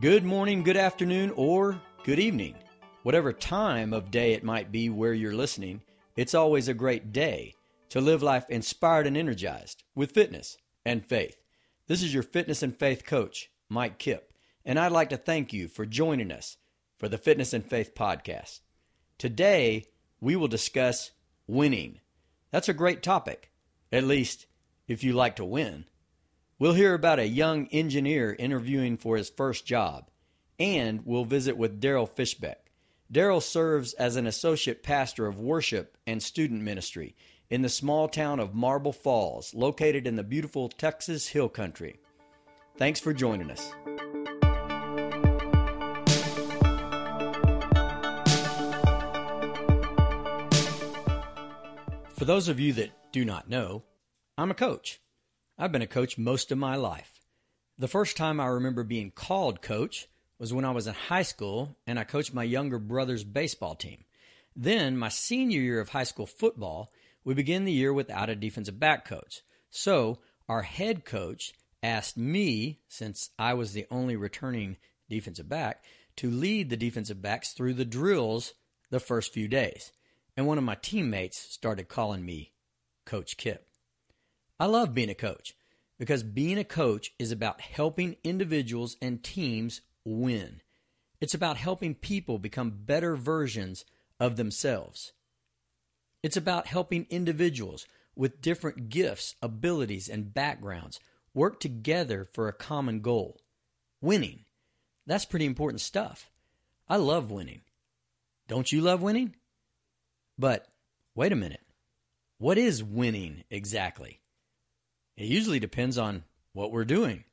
Good morning, good afternoon, or good evening. Whatever time of day it might be where you're listening, it's always a great day to live life inspired and energized with fitness and faith. This is your fitness and faith coach, Mike Kipp, and I'd like to thank you for joining us for the Fitness and Faith podcast. Today, we will discuss winning. That's a great topic, at least if you like to win. We'll hear about a young engineer interviewing for his first job, and we'll visit with Daryl Fishbeck. Daryl serves as an associate pastor of worship and student ministry in the small town of Marble Falls, located in the beautiful Texas Hill Country. Thanks for joining us. For those of you that do not know, I'm a coach. I've been a coach most of my life. The first time I remember being called coach was when I was in high school and I coached my younger brother's baseball team. Then, my senior year of high school football, we began the year without a defensive back coach. So, our head coach asked me, since I was the only returning defensive back, to lead the defensive backs through the drills the first few days. And one of my teammates started calling me Coach Kipp. I love being a coach because being a coach is about helping individuals and teams win. It's about helping people become better versions of themselves. It's about helping individuals with different gifts, abilities, and backgrounds work together for a common goal winning. That's pretty important stuff. I love winning. Don't you love winning? But wait a minute. What is winning exactly? It usually depends on what we're doing.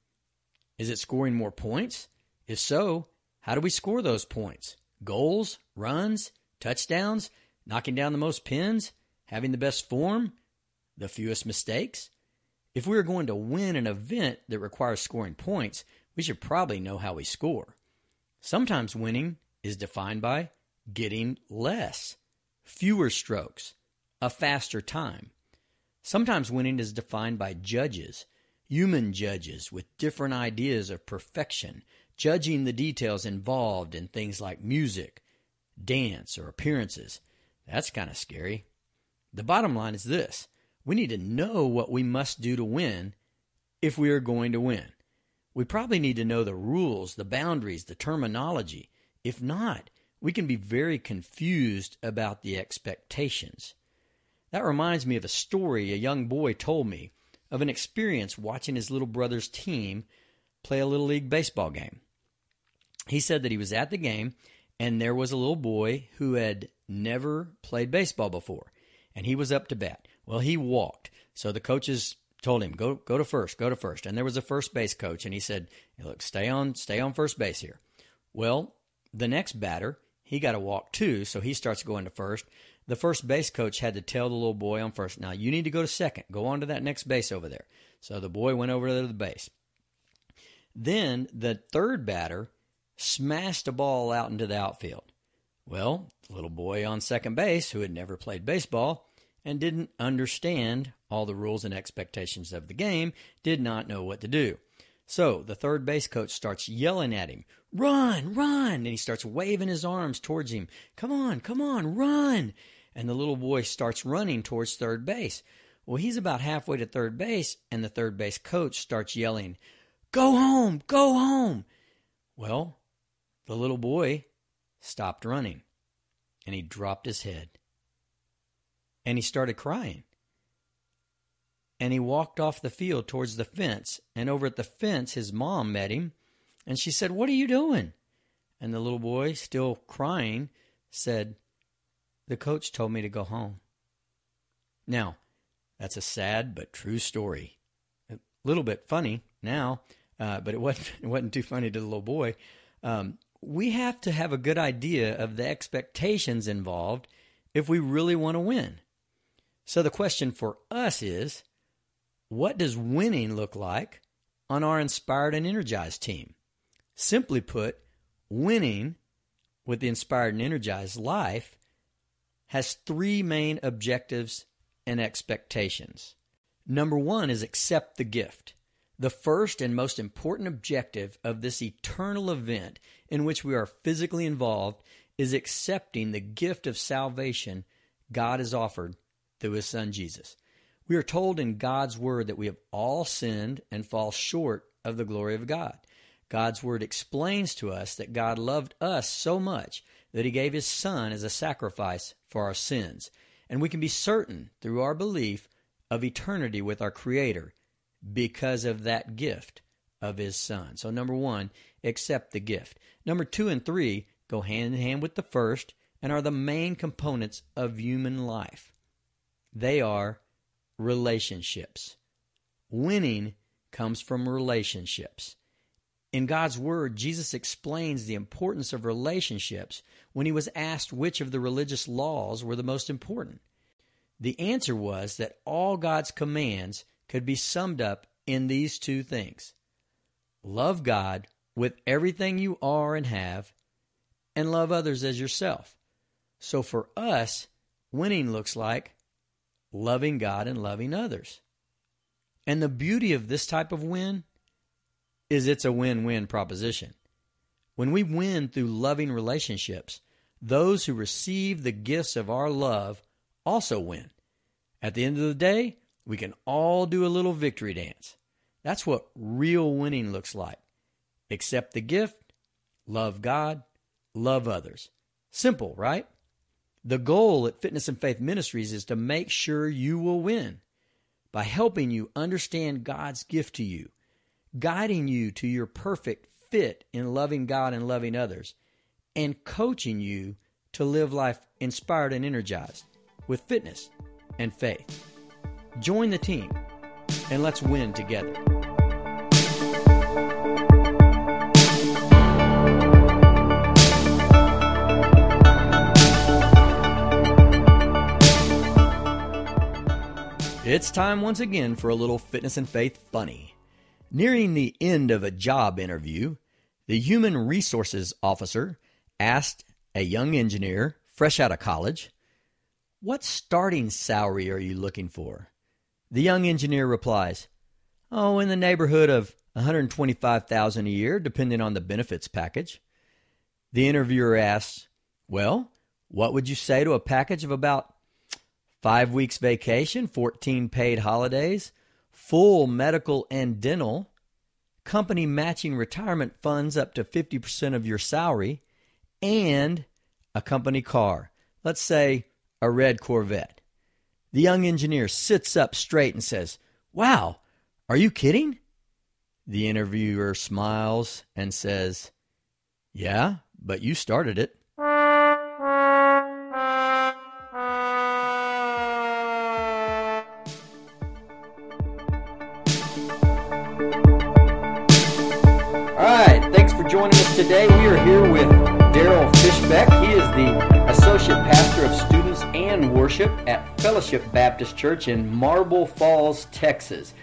Is it scoring more points? If so, how do we score those points? Goals, runs, touchdowns, knocking down the most pins, having the best form, the fewest mistakes? If we are going to win an event that requires scoring points, we should probably know how we score. Sometimes winning is defined by getting less, fewer strokes, a faster time. Sometimes winning is defined by judges, human judges with different ideas of perfection, judging the details involved in things like music, dance, or appearances. That's kind of scary. The bottom line is this we need to know what we must do to win if we are going to win. We probably need to know the rules, the boundaries, the terminology. If not, we can be very confused about the expectations. That reminds me of a story a young boy told me of an experience watching his little brother's team play a little league baseball game. He said that he was at the game and there was a little boy who had never played baseball before and he was up to bat. Well, he walked. So the coaches told him, "Go go to first, go to first. And there was a first base coach and he said, "Look, stay on stay on first base here." Well, the next batter, he got a walk too, so he starts going to first the first base coach had to tell the little boy on first, now you need to go to second. Go on to that next base over there. So the boy went over to the base. Then the third batter smashed a ball out into the outfield. Well, the little boy on second base, who had never played baseball and didn't understand all the rules and expectations of the game, did not know what to do. So the third base coach starts yelling at him, Run, run! And he starts waving his arms towards him. Come on, come on, run! And the little boy starts running towards third base. Well, he's about halfway to third base, and the third base coach starts yelling, Go home! Go home! Well, the little boy stopped running, and he dropped his head. And he started crying. And he walked off the field towards the fence, and over at the fence, his mom met him, and she said, What are you doing? And the little boy, still crying, said, the coach told me to go home. Now, that's a sad but true story. A little bit funny now, uh, but it wasn't, it wasn't too funny to the little boy. Um, we have to have a good idea of the expectations involved if we really want to win. So the question for us is what does winning look like on our inspired and energized team? Simply put, winning with the inspired and energized life has three main objectives and expectations. Number one is accept the gift. The first and most important objective of this eternal event in which we are physically involved is accepting the gift of salvation God has offered through His Son Jesus. We are told in God's Word that we have all sinned and fall short of the glory of God. God's Word explains to us that God loved us so much that He gave His Son as a sacrifice for our sins. And we can be certain through our belief of eternity with our Creator because of that gift of His Son. So, number one, accept the gift. Number two and three go hand in hand with the first and are the main components of human life. They are relationships. Winning comes from relationships. In God's Word, Jesus explains the importance of relationships when he was asked which of the religious laws were the most important. The answer was that all God's commands could be summed up in these two things love God with everything you are and have, and love others as yourself. So for us, winning looks like loving God and loving others. And the beauty of this type of win is it's a win win proposition. When we win through loving relationships, those who receive the gifts of our love also win. At the end of the day, we can all do a little victory dance. That's what real winning looks like. Accept the gift, love God, love others. Simple, right? The goal at Fitness and Faith Ministries is to make sure you will win by helping you understand God's gift to you, guiding you to your perfect fit in loving God and loving others, and coaching you to live life inspired and energized with fitness and faith. Join the team and let's win together. It's time once again for a little fitness and faith funny. Nearing the end of a job interview, the human resources officer asked a young engineer fresh out of college, What starting salary are you looking for? The young engineer replies, Oh, in the neighborhood of 125,000 a year depending on the benefits package. The interviewer asks, "Well, what would you say to a package of about five weeks vacation, 14 paid holidays, full medical and dental, company matching retirement funds up to 50% of your salary, and a company car. Let's say a red Corvette. The young engineer sits up straight and says, Wow, are you kidding? The interviewer smiles and says, Yeah, but you started it. Joining us today. We are here with Daryl Fishbeck. He is the Associate Pastor of Students and Worship at Fellowship Baptist Church in Marble Falls, Texas.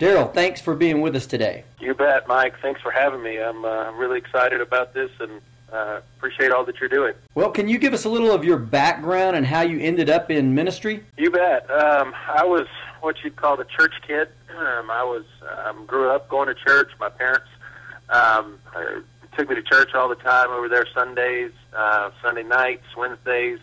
Daryl, thanks for being with us today. You bet, Mike. Thanks for having me. I'm uh, really excited about this and uh, appreciate all that you're doing. Well, can you give us a little of your background and how you ended up in ministry? You bet. Um, I was what you'd call a church kid. Um, I was um, grew up going to church. My parents um, took me to church all the time over there Sundays, uh, Sunday nights, Wednesdays,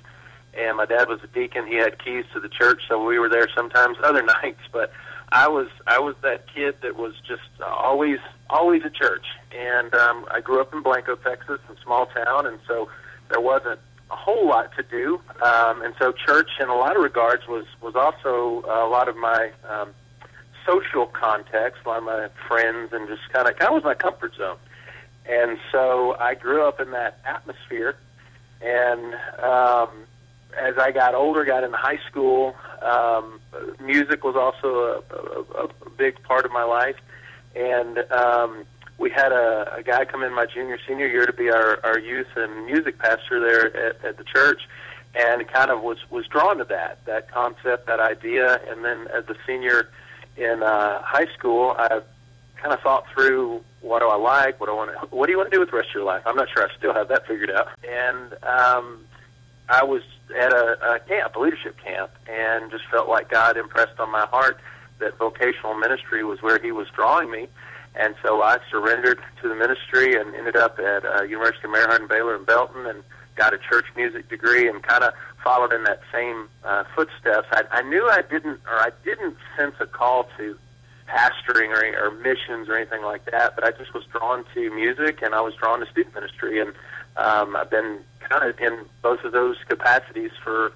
and my dad was a deacon. He had keys to the church, so we were there sometimes other nights. But I was I was that kid that was just always always at church, and um, I grew up in Blanco, Texas, a small town, and so there wasn't a whole lot to do, um, and so church, in a lot of regards, was was also a lot of my um, social context, a lot of my friends, and just kind of kind of was my comfort zone. And so I grew up in that atmosphere. And um, as I got older, got into high school, um, music was also a, a, a big part of my life. And um, we had a, a guy come in my junior, senior year to be our, our youth and music pastor there at, at the church and kind of was was drawn to that that concept, that idea. And then as a senior in uh, high school, I kind of thought through what do I like, what do I want to, what do you want to do with the rest of your life? I'm not sure I still have that figured out. And um, I was at a, a camp, a leadership camp, and just felt like God impressed on my heart that vocational ministry was where He was drawing me, and so I surrendered to the ministry and ended up at uh, University of Mary Hardin-Baylor, and Belton, and got a church music degree, and kind of followed in that same uh, footsteps. I, I knew I didn't, or I didn't sense a call to pastoring or, or missions or anything like that, but I just was drawn to music and I was drawn to student ministry, and um, I've been kind of in both of those capacities for,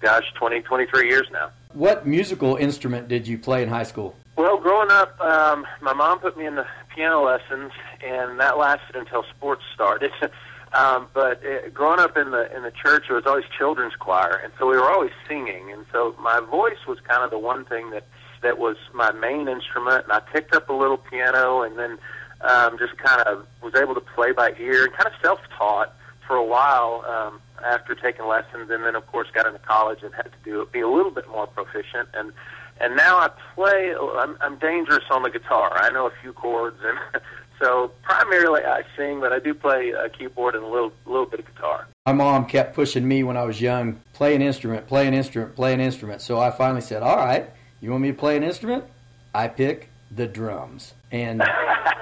gosh, 20, 23 years now. What musical instrument did you play in high school? Well, growing up, um, my mom put me in the piano lessons, and that lasted until sports started. um, but it, growing up in the in the church, it was always children's choir, and so we were always singing, and so my voice was kind of the one thing that that was my main instrument, and I picked up a little piano, and then um, just kind of was able to play by ear and kind of self-taught for a while um, after taking lessons, and then of course got into college and had to do be a little bit more proficient, and and now I play. I'm, I'm dangerous on the guitar. I know a few chords, and so primarily I sing, but I do play a keyboard and a little little bit of guitar. My mom kept pushing me when I was young, play an instrument, play an instrument, play an instrument. So I finally said, "All right." You want me to play an instrument? I pick the drums. And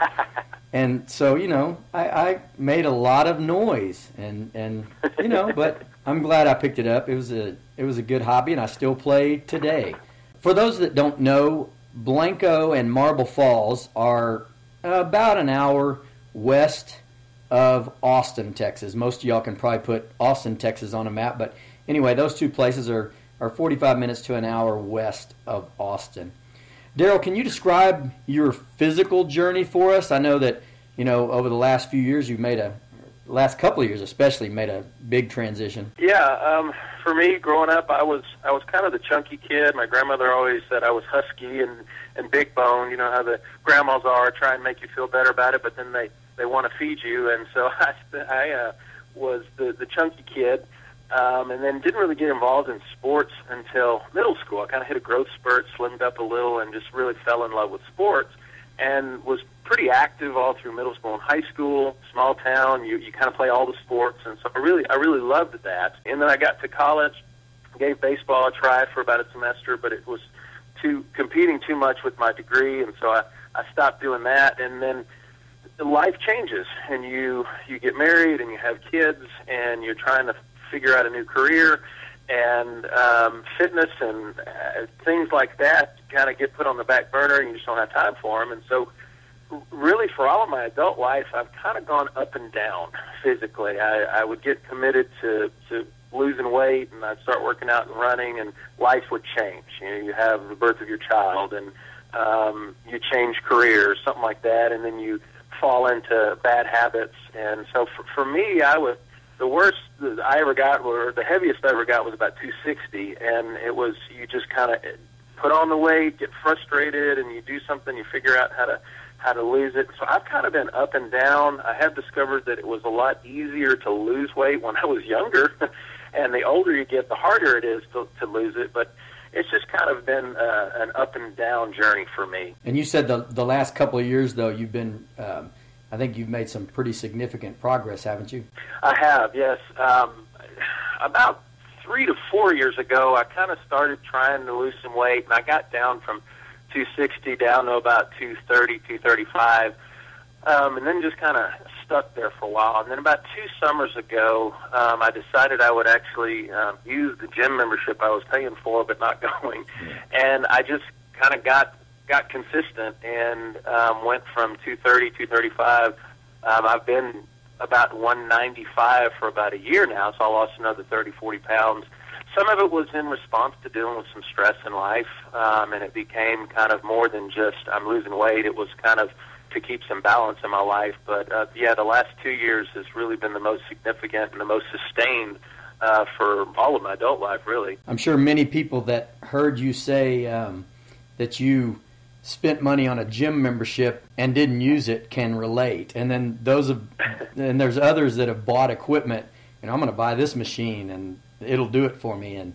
and so, you know, I, I made a lot of noise and, and you know, but I'm glad I picked it up. It was a it was a good hobby and I still play today. For those that don't know, Blanco and Marble Falls are about an hour west of Austin, Texas. Most of y'all can probably put Austin, Texas on a map, but anyway, those two places are or 45 minutes to an hour west of Austin. Daryl, can you describe your physical journey for us? I know that you know over the last few years you've made a last couple of years especially made a big transition. Yeah, um, for me growing up, I was I was kind of the chunky kid. My grandmother always said I was husky and and big bone. You know how the grandmas are, try and make you feel better about it, but then they they want to feed you, and so I I uh, was the the chunky kid um, and then didn't really get involved in sports until middle school. I kind of hit a growth spurt, slimmed up a little, and just really fell in love with sports. And was pretty active all through middle school and high school. Small town, you you kind of play all the sports, and so I really I really loved that. And then I got to college, gave baseball a try for about a semester, but it was too competing too much with my degree, and so I I stopped doing that. And then life changes, and you you get married and you have kids, and you're trying to figure out a new career, and um, fitness and uh, things like that kind of get put on the back burner, and you just don't have time for them. And so, really, for all of my adult life, I've kind of gone up and down physically. I, I would get committed to to losing weight, and I'd start working out and running, and life would change. You know, you have the birth of your child, and um, you change careers, something like that, and then you fall into bad habits. And so, for, for me, I would the worst that I ever got, or the heaviest I ever got, was about 260, and it was you just kind of put on the weight, get frustrated, and you do something, you figure out how to how to lose it. So I've kind of been up and down. I have discovered that it was a lot easier to lose weight when I was younger, and the older you get, the harder it is to, to lose it. But it's just kind of been uh, an up and down journey for me. And you said the the last couple of years, though, you've been um, I think you've made some pretty significant progress, haven't you? I have, yes. Um, about three to four years ago, I kind of started trying to lose some weight, and I got down from 260 down to about 230, 235, um, and then just kind of stuck there for a while. And then about two summers ago, um, I decided I would actually um, use the gym membership I was paying for but not going, and I just kind of got got consistent and um, went from 230, 235. Um, I've been about 195 for about a year now, so I lost another 30, 40 pounds. Some of it was in response to dealing with some stress in life, um, and it became kind of more than just I'm losing weight. It was kind of to keep some balance in my life. But uh, yeah, the last two years has really been the most significant and the most sustained uh, for all of my adult life, really. I'm sure many people that heard you say um, that you spent money on a gym membership and didn't use it can relate. And then those of, and there's others that have bought equipment and I'm going to buy this machine and it'll do it for me. And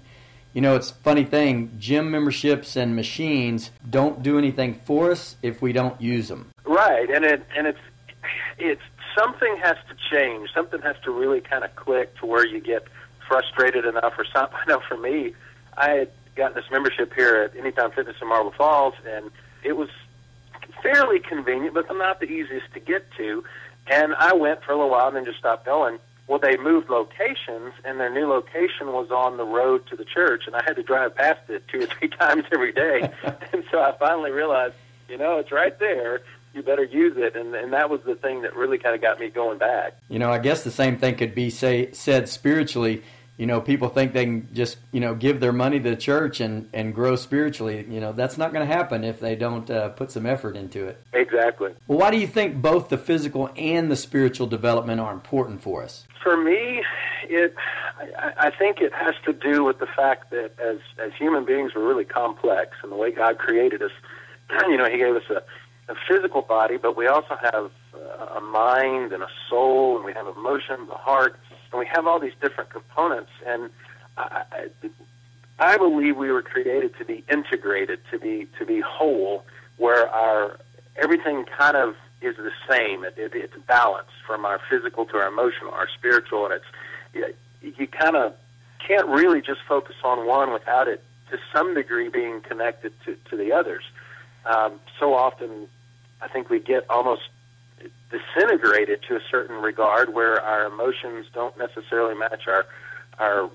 you know, it's a funny thing. Gym memberships and machines don't do anything for us if we don't use them. Right, and it and it's it's something has to change. Something has to really kind of click to where you get frustrated enough or something. I know for me, I had gotten this membership here at Anytime Fitness in Marble Falls, and it was fairly convenient, but not the easiest to get to. And I went for a little while and then just stopped going. Well, they moved locations, and their new location was on the road to the church, and I had to drive past it two or three times every day. and so I finally realized, you know, it's right there. You better use it, and and that was the thing that really kind of got me going back. You know, I guess the same thing could be say said spiritually you know, people think they can just, you know, give their money to the church and, and grow spiritually. You know, that's not going to happen if they don't uh, put some effort into it. Exactly. Well, why do you think both the physical and the spiritual development are important for us? For me, it, I, I think it has to do with the fact that as, as human beings, we're really complex and the way God created us, you know, He gave us a, a physical body, but we also have a mind and a soul, and we have emotions, a heart, and we have all these different components. And I, I believe we were created to be integrated, to be to be whole, where our everything kind of is the same. It, it, it's balanced from our physical to our emotional, our spiritual, and it's you, you kind of can't really just focus on one without it to some degree being connected to, to the others. Um, so often, I think we get almost disintegrated to a certain regard where our emotions don't necessarily match our our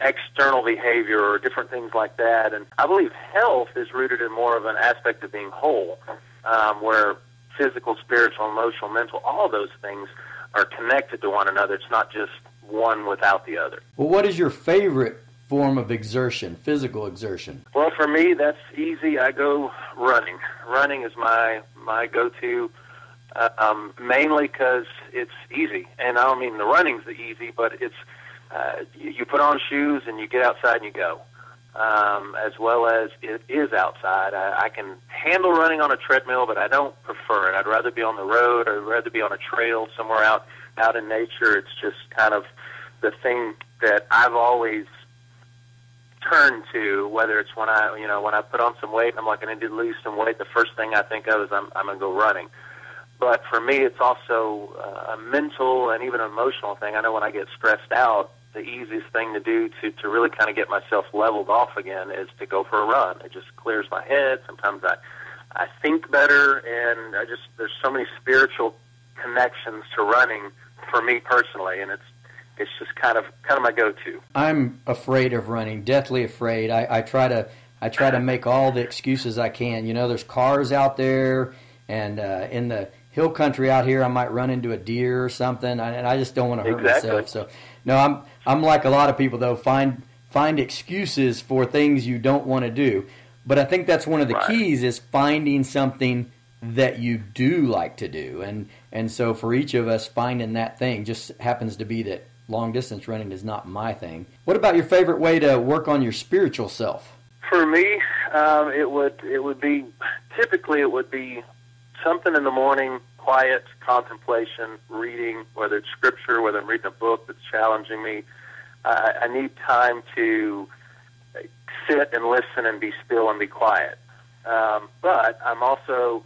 external behavior or different things like that. And I believe health is rooted in more of an aspect of being whole, um, where physical, spiritual, emotional, mental, all those things are connected to one another. It's not just one without the other. Well, what is your favorite form of exertion, physical exertion? Well, for me, that's easy. I go running. Running is my my go-to um, mainly because it's easy. And I don't mean the running's the easy, but it's uh, you, you put on shoes and you get outside and you go. Um, as well as it is outside. I, I can handle running on a treadmill, but I don't prefer it. I'd rather be on the road. I'd rather be on a trail somewhere out out in nature. It's just kind of the thing that I've always turned to. Whether it's when I, you know, when I put on some weight, I'm like, I need to lose some weight. The first thing I think of is I'm I'm gonna go running. But for me, it's also uh, a mental and even emotional thing. I know when I get stressed out, the easiest thing to do to to really kind of get myself leveled off again is to go for a run. It just clears my head. Sometimes I I think better, and I just there's so many spiritual connections to running for me personally, and it's it's just kind of kind of my go-to. I'm afraid of running, deathly afraid. I, I try to I try to make all the excuses I can. You know, there's cars out there, and uh, in the hill country out here, I might run into a deer or something, and I just don't want to hurt exactly. myself. So, no, I'm I'm like a lot of people though. Find find excuses for things you don't want to do. But I think that's one of the right. keys is finding something that you do like to do, and and so for each of us, finding that thing just happens to be that long distance running is not my thing. What about your favorite way to work on your spiritual self? For me, um, it would it would be typically it would be something in the morning, quiet contemplation, reading, whether it's scripture, whether I'm reading a book that's challenging me. Uh, I need time to sit and listen and be still and be quiet. Um, but I'm also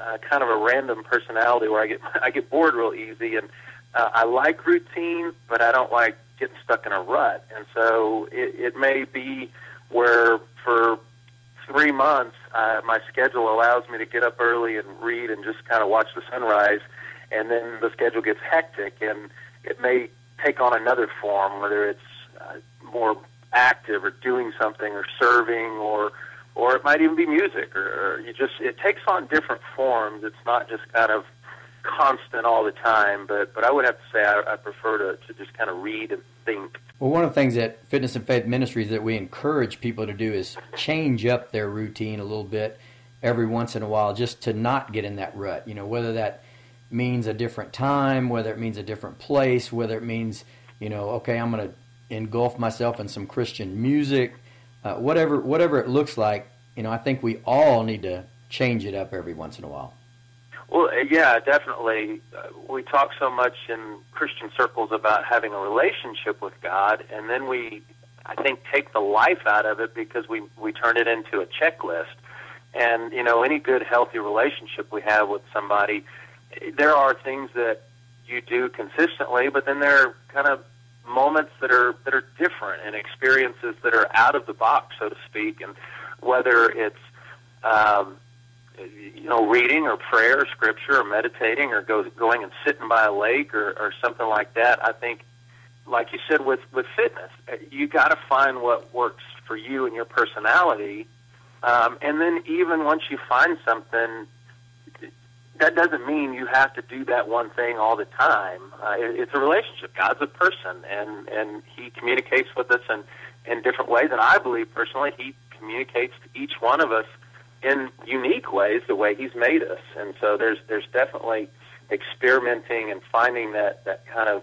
uh, kind of a random personality where I get I get bored real easy, and uh, I like routine, but I don't like getting stuck in a rut. And so it, it may be where for three months, uh, my schedule allows me to get up early and read and just kind of watch the sunrise, and then the schedule gets hectic, and it may take on another form, whether it's uh, more active or doing something or serving or or it might even be music or, or you just it takes on different forms. It's not just kind of constant all the time, but but I would have to say I, I prefer to, to just kind of read and think. Well, one of the things that Fitness and Faith Ministries that we encourage people to do is change up their routine a little bit every once in a while, just to not get in that rut. You know, whether that means a different time, whether it means a different place, whether it means you know, okay, I'm going to engulf myself in some Christian music, uh, whatever whatever it looks like. You know, I think we all need to change it up every once in a while. Well, yeah, definitely. Uh, we talk so much in Christian circles about having a relationship with God, and then we, I think, take the life out of it because we we turn it into a checklist. And you know, any good, healthy relationship we have with somebody, there are things that you do consistently, but then there are kind of moments that are that are different and experiences that are out of the box, so to speak, and whether it's um, you know reading or prayer, or scripture, or meditating, or go, going and sitting by a lake or, or something like that. I think, like you said with with fitness, you got to find what works for you and your personality, um, and then even once you find something that doesn't mean you have to do that one thing all the time. Uh, it, it's a relationship. God's a person, and and He communicates with us in in different ways. And I believe personally, He communicates to each one of us in unique ways, the way He's made us. And so there's there's definitely experimenting and finding that that kind of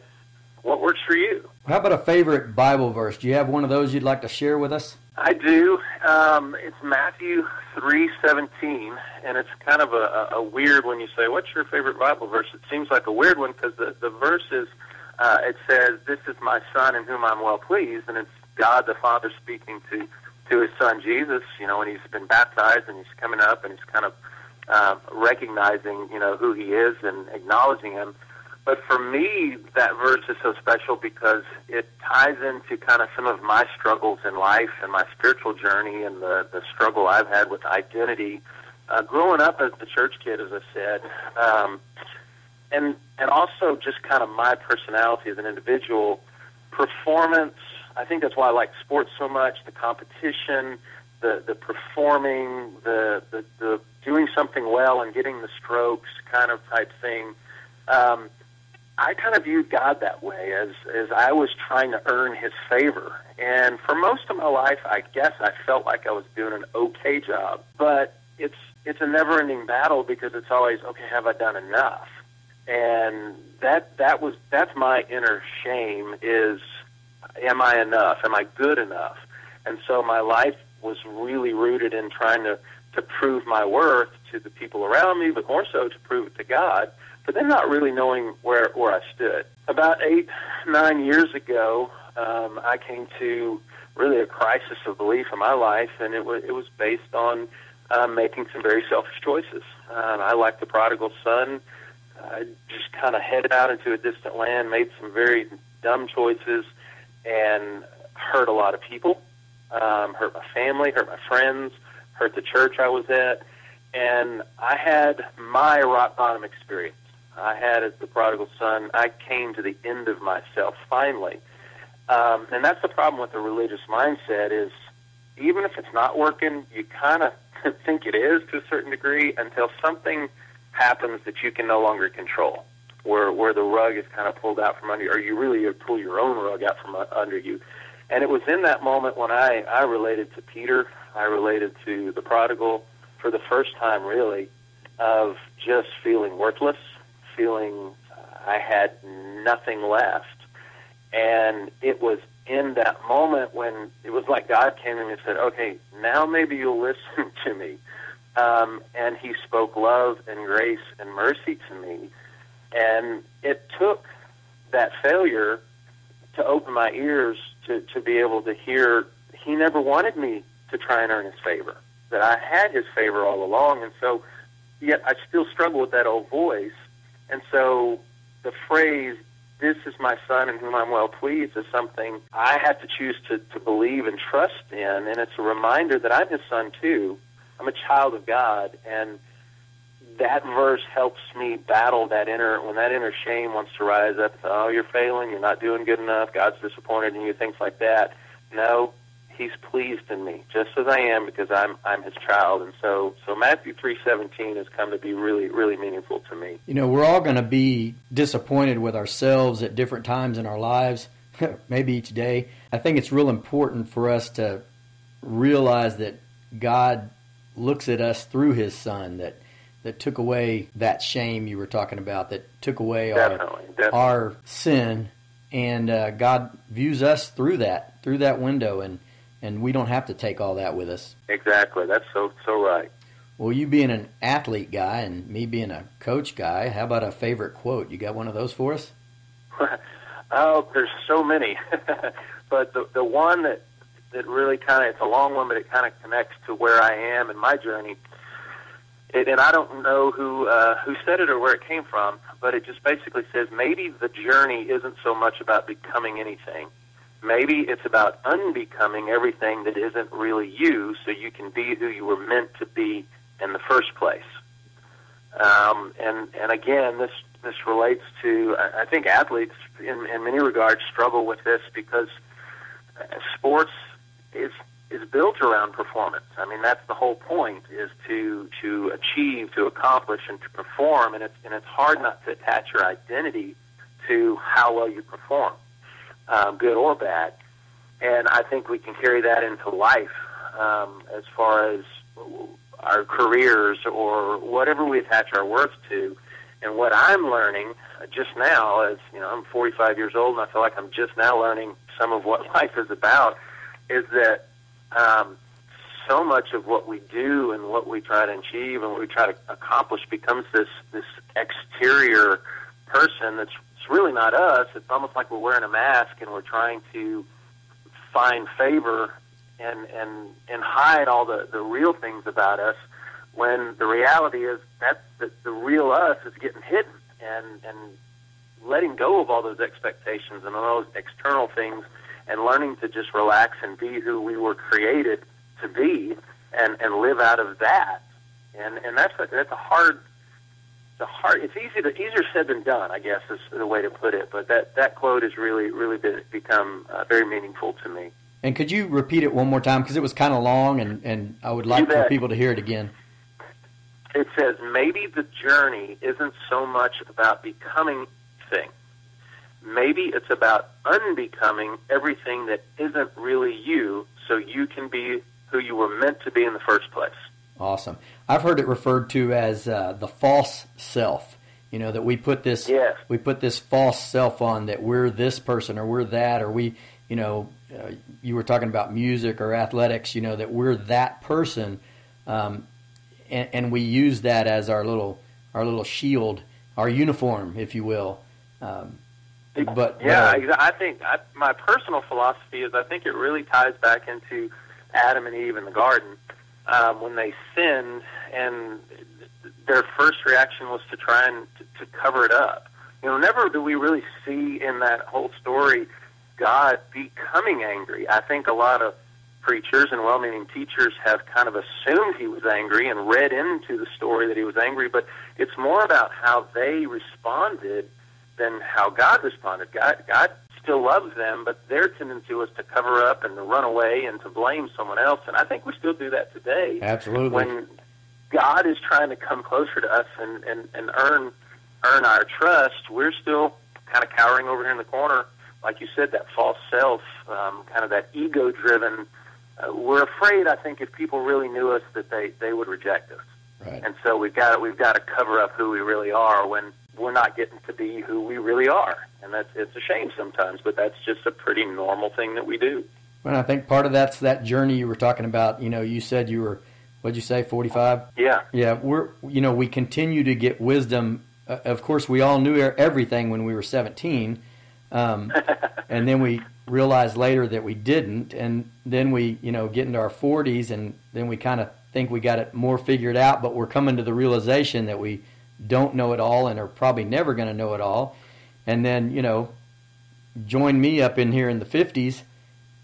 what works for you. How about a favorite Bible verse? Do you have one of those you'd like to share with us? I do. Um, it's Matthew three seventeen, and it's kind of a, a weird when you say, "What's your favorite Bible verse?" It seems like a weird one because the the verse is, uh, it says, "This is my son in whom I'm well pleased," and it's God the Father speaking to to His Son Jesus. You know, when He's been baptized and He's coming up and He's kind of uh, recognizing, you know, who He is and acknowledging Him. But for me, that verse is so special because it ties into kind of some of my struggles in life and my spiritual journey and the, the struggle I've had with identity. Uh, growing up as the church kid, as I said, um, and and also just kind of my personality as an individual, performance. I think that's why I like sports so much. The competition, the the performing, the the, the doing something well and getting the strokes, kind of type thing. Um, I kind of viewed God that way as as I was trying to earn His favor. And for most of my life, I guess I felt like I was doing an okay job. But it's it's a never-ending battle because it's always okay. Have I done enough? And that that was that's my inner shame is am I enough? Am I good enough? And so my life was really rooted in trying to to prove my worth to the people around me, but more so to prove it to God but then not really knowing where where I stood. About eight, nine years ago, um, I came to really a crisis of belief in my life, and it was it was based on uh, making some very selfish choices. Um, I, like the prodigal son, I just kind of headed out into a distant land, made some very dumb choices, and hurt a lot of people, um, hurt my family, hurt my friends, hurt the church I was at, and I had my rock bottom experience. I had as the prodigal son, I came to the end of myself finally. Um, and that's the problem with the religious mindset is even if it's not working, you kind of think it is to a certain degree until something happens that you can no longer control, where where the rug is kind of pulled out from under you, or you really pull your own rug out from under you. And it was in that moment when I I related to Peter, I related to the prodigal for the first time, really, of just feeling worthless feeling I had nothing left. And it was in that moment when it was like God came to me and said, okay, now maybe you'll listen to me. Um, and he spoke love and grace and mercy to me. And it took that failure to open my ears to, to be able to hear he never wanted me to try and earn his favor, that I had his favor all along. And so, yet I still struggle with that old voice. And so the phrase, this is my son in whom I'm well pleased, is something I have to choose to, to believe and trust in. And it's a reminder that I'm his son too. I'm a child of God. And that verse helps me battle that inner, when that inner shame wants to rise up, oh, you're failing, you're not doing good enough, God's disappointed in you, things like that. No, he's pleased in me just as I am because I'm I'm his child and so so Matthew 3:17 has come to be really really meaningful to me. You know, we're all going to be disappointed with ourselves at different times in our lives, maybe each day. I think it's real important for us to realize that God looks at us through his son that that took away that shame you were talking about that took away definitely, our definitely. our sin and uh, God views us through that through that window and and we don't have to take all that with us. Exactly. That's so so right. Well, you being an athlete guy and me being a coach guy, how about a favorite quote? You got one of those for us? oh, there's so many, but the the one that that really kind of it's a long one, but it kind of connects to where I am in my journey and I don't know who uh, who said it or where it came from, but it just basically says maybe the journey isn't so much about becoming anything. Maybe it's about unbecoming everything that isn't really you, so you can be who you were meant to be in the first place. Um, and and again, this this relates to I think athletes in, in many regards struggle with this because sports is is built around performance. I mean, that's the whole point is to to achieve, to accomplish, and to perform. And it's and it's hard not to attach your identity to how well you perform, um, good or bad. And I think we can carry that into life um, as far as our careers or whatever we attach our worth to. And what I'm learning just now, as you know, I'm 45 years old, and I feel like I'm just now learning some of what life is about, is that um, so much of what we do and what we try to achieve and what we try to accomplish becomes this this exterior person that's it's really not us. It's almost like we're wearing a mask and we're trying to find favor and and and hide all the the real things about us when the reality is that the, the real us is getting hidden and and letting go of all those expectations and all those external things and learning to just relax and be who we were created to be and and live out of that. And and that's a, that's a hard the hard it's easy to easier said than done i guess is the way to put it. But that that quote has really really been, become uh, very meaningful to me. And could you repeat it one more time? Because it was kind of long and and i would like for people to hear it again. It says maybe the journey isn't so much about becoming thing maybe it's about unbecoming everything that isn't really you so you can be who you were meant to be in the first place. Awesome. I've heard it referred to as uh, the false self. You know that we put this yes. we put this false self on that we're this person or we're that or we you know uh, you were talking about music or athletics. You know that we're that person, um, and, and, we use that as our little our little shield, our uniform, if you will. Um, but yeah, uh, I think I, my personal philosophy is I think it really ties back into Adam and Eve in the garden um, when they sinned, and their first reaction was to try and to, to cover it up. You know, never do we really see in that whole story God becoming angry. I think a lot of preachers and well-meaning teachers have kind of assumed he was angry and read into the story that he was angry, but it's more about how they responded than how God responded. God, God still loves them, but their tendency was to cover up and to run away and to blame someone else. And I think we still do that today. Absolutely. When God is trying to come closer to us and, and, and earn earn our trust, we're still kind of cowering over here in the corner, like you said, that false self, um, kind of that ego driven. Uh, we're afraid, I think, if people really knew us, that they they would reject us. Right. And so we've got we've got to cover up who we really are when we're not getting to be who we really are, and that's it's a shame sometimes, but that's just a pretty normal thing that we do. Well, I think part of that's that journey you were talking about. You know, you said you were, what'd you say, forty five? Yeah. Yeah, we're you know we continue to get wisdom. Uh, of course, we all knew everything when we were seventeen, um, and then we realized later that we didn't, and then we you know get into our forties, and then we kind of think we got it more figured out, but we're coming to the realization that we don't know it all and are probably never going to know it all. And then, you know, join me up in here in the 50s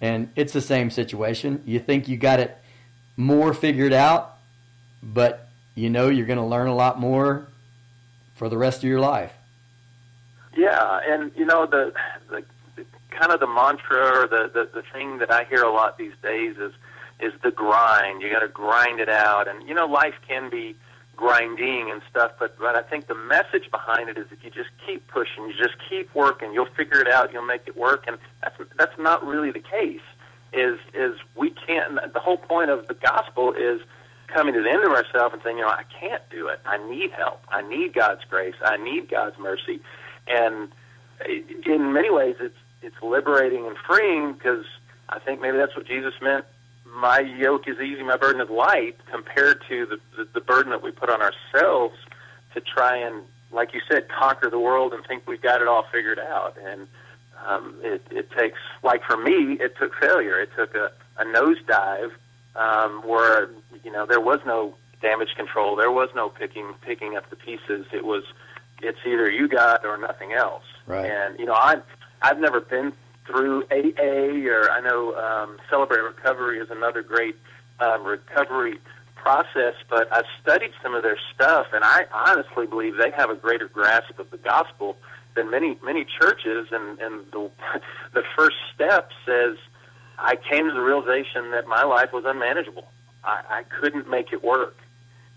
and it's the same situation. You think you got it more figured out, but you know you're going to learn a lot more for the rest of your life. Yeah, and you know the, the, the kind of the mantra or the, the the thing that I hear a lot these days is is the grind. You got to grind it out, and you know life can be grinding and stuff, but but I think the message behind it is if you just keep pushing, you just keep working, you'll figure it out, you'll make it work, and that's that's not really the case. Is is we can't. The whole point of the gospel is coming to the end of ourselves and saying, you know, I can't do it. I need help. I need God's grace. I need God's mercy, and in many ways, it's it's liberating and freeing because I think maybe that's what Jesus meant my yoke is easy, my burden is light, compared to the, the, the burden that we put on ourselves to try and, like you said, conquer the world and think we've got it all figured out. And um, it, it takes, like for me, it took failure. It took a, a nosedive um, where, you know, there was no damage control. There was no picking picking up the pieces. It was it's either you got or nothing else. Right. And you know, I I've never been through AA or I know um, Celebrate Recovery is another great um, recovery process, but I've studied some of their stuff, and I honestly believe they have a greater grasp of the gospel than many many churches. And and the the first step says, I came to the realization that my life was unmanageable. I, I couldn't make it work,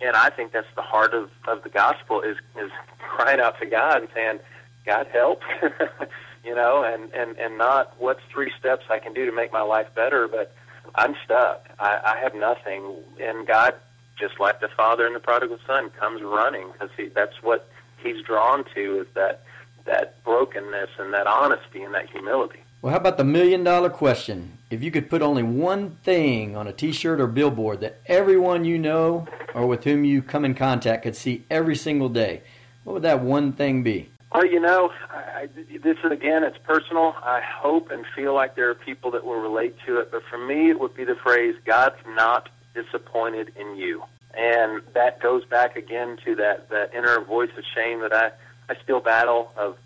and I think that's the heart of of the gospel is is crying out to God and saying, God help. you know, and and and not what's three steps I can do to make my life better, but I'm stuck. I, I have nothing, and God, just like the father and the prodigal son, comes running because that's what he's drawn to is that that brokenness and that honesty and that humility. Well, how about the million dollar question? If you could put only one thing on a t shirt or billboard that everyone you know or with whom you come in contact could see every single day, what would that one thing be? Well, you know, I, I, this is again, it's personal. I hope and feel like there are people that will relate to it, but for me, it would be the phrase, God's not disappointed in you. And that goes back again to that, that inner voice of shame that I, I still battle of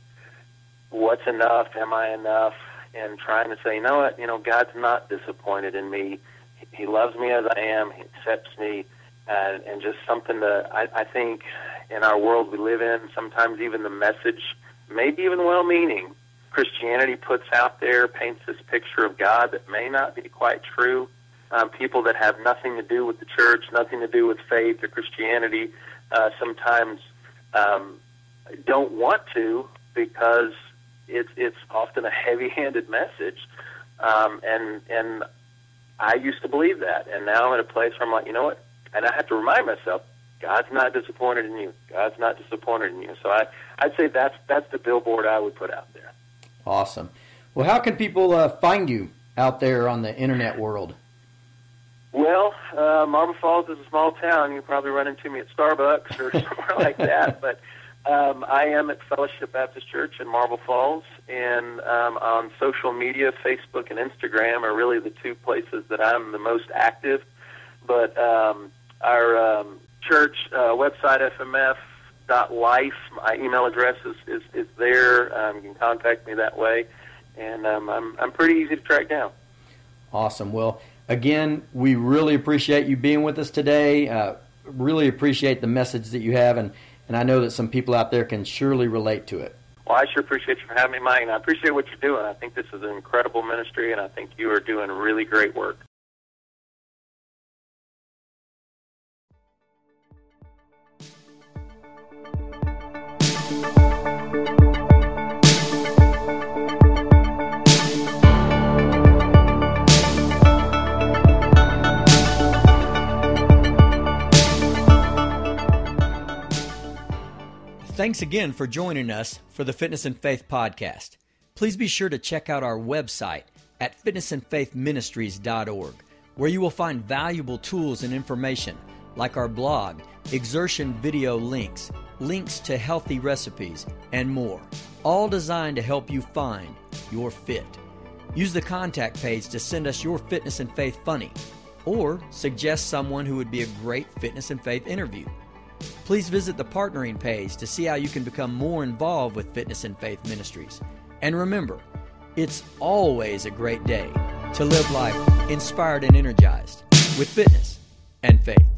what's enough, am I enough, and trying to say, you know what, you know, God's not disappointed in me. He loves me as I am. He accepts me, and, and just something that I, I think in our world we live in, sometimes even the message, maybe even well-meaning, Christianity puts out there paints this picture of God that may not be quite true. Um, people that have nothing to do with the church, nothing to do with faith or Christianity, uh, sometimes um, don't want to because it's it's often a heavy-handed message, um, and and I used to believe that, and now I'm at a place where I'm like, you know what? And I have to remind myself, God's not disappointed in you. God's not disappointed in you. So I I'd say that's that's the billboard I would put out there. Awesome. Well, how can people uh, find you out there on the internet world? Well, uh, Marble Falls is a small town. You probably run into me at Starbucks or somewhere like that. But um, I am at Fellowship Baptist Church in Marble Falls, and um, on social media, Facebook and Instagram are really the two places that I'm the most active. But um, our um, church uh, website, fmf.life, my email address is, is, is there. Um, you can contact me that way, and um, I'm, I'm pretty easy to track down. Awesome. Well, again, we really appreciate you being with us today. Uh, really appreciate the message that you have, and, and I know that some people out there can surely relate to it. Well, I sure appreciate you for having me, Mike, and I appreciate what you're doing. I think this is an incredible ministry, and I think you are doing really great work. Thanks again for joining us for the Fitness and Faith podcast. Please be sure to check out our website at fitnessandfaithministries.org, where you will find valuable tools and information like our blog, exertion video links, links to healthy recipes, and more, all designed to help you find your fit. Use the contact page to send us your fitness and faith funny, or suggest someone who would be a great fitness and faith interview. Please visit the partnering page to see how you can become more involved with Fitness and Faith Ministries. And remember, it's always a great day to live life inspired and energized with fitness and faith.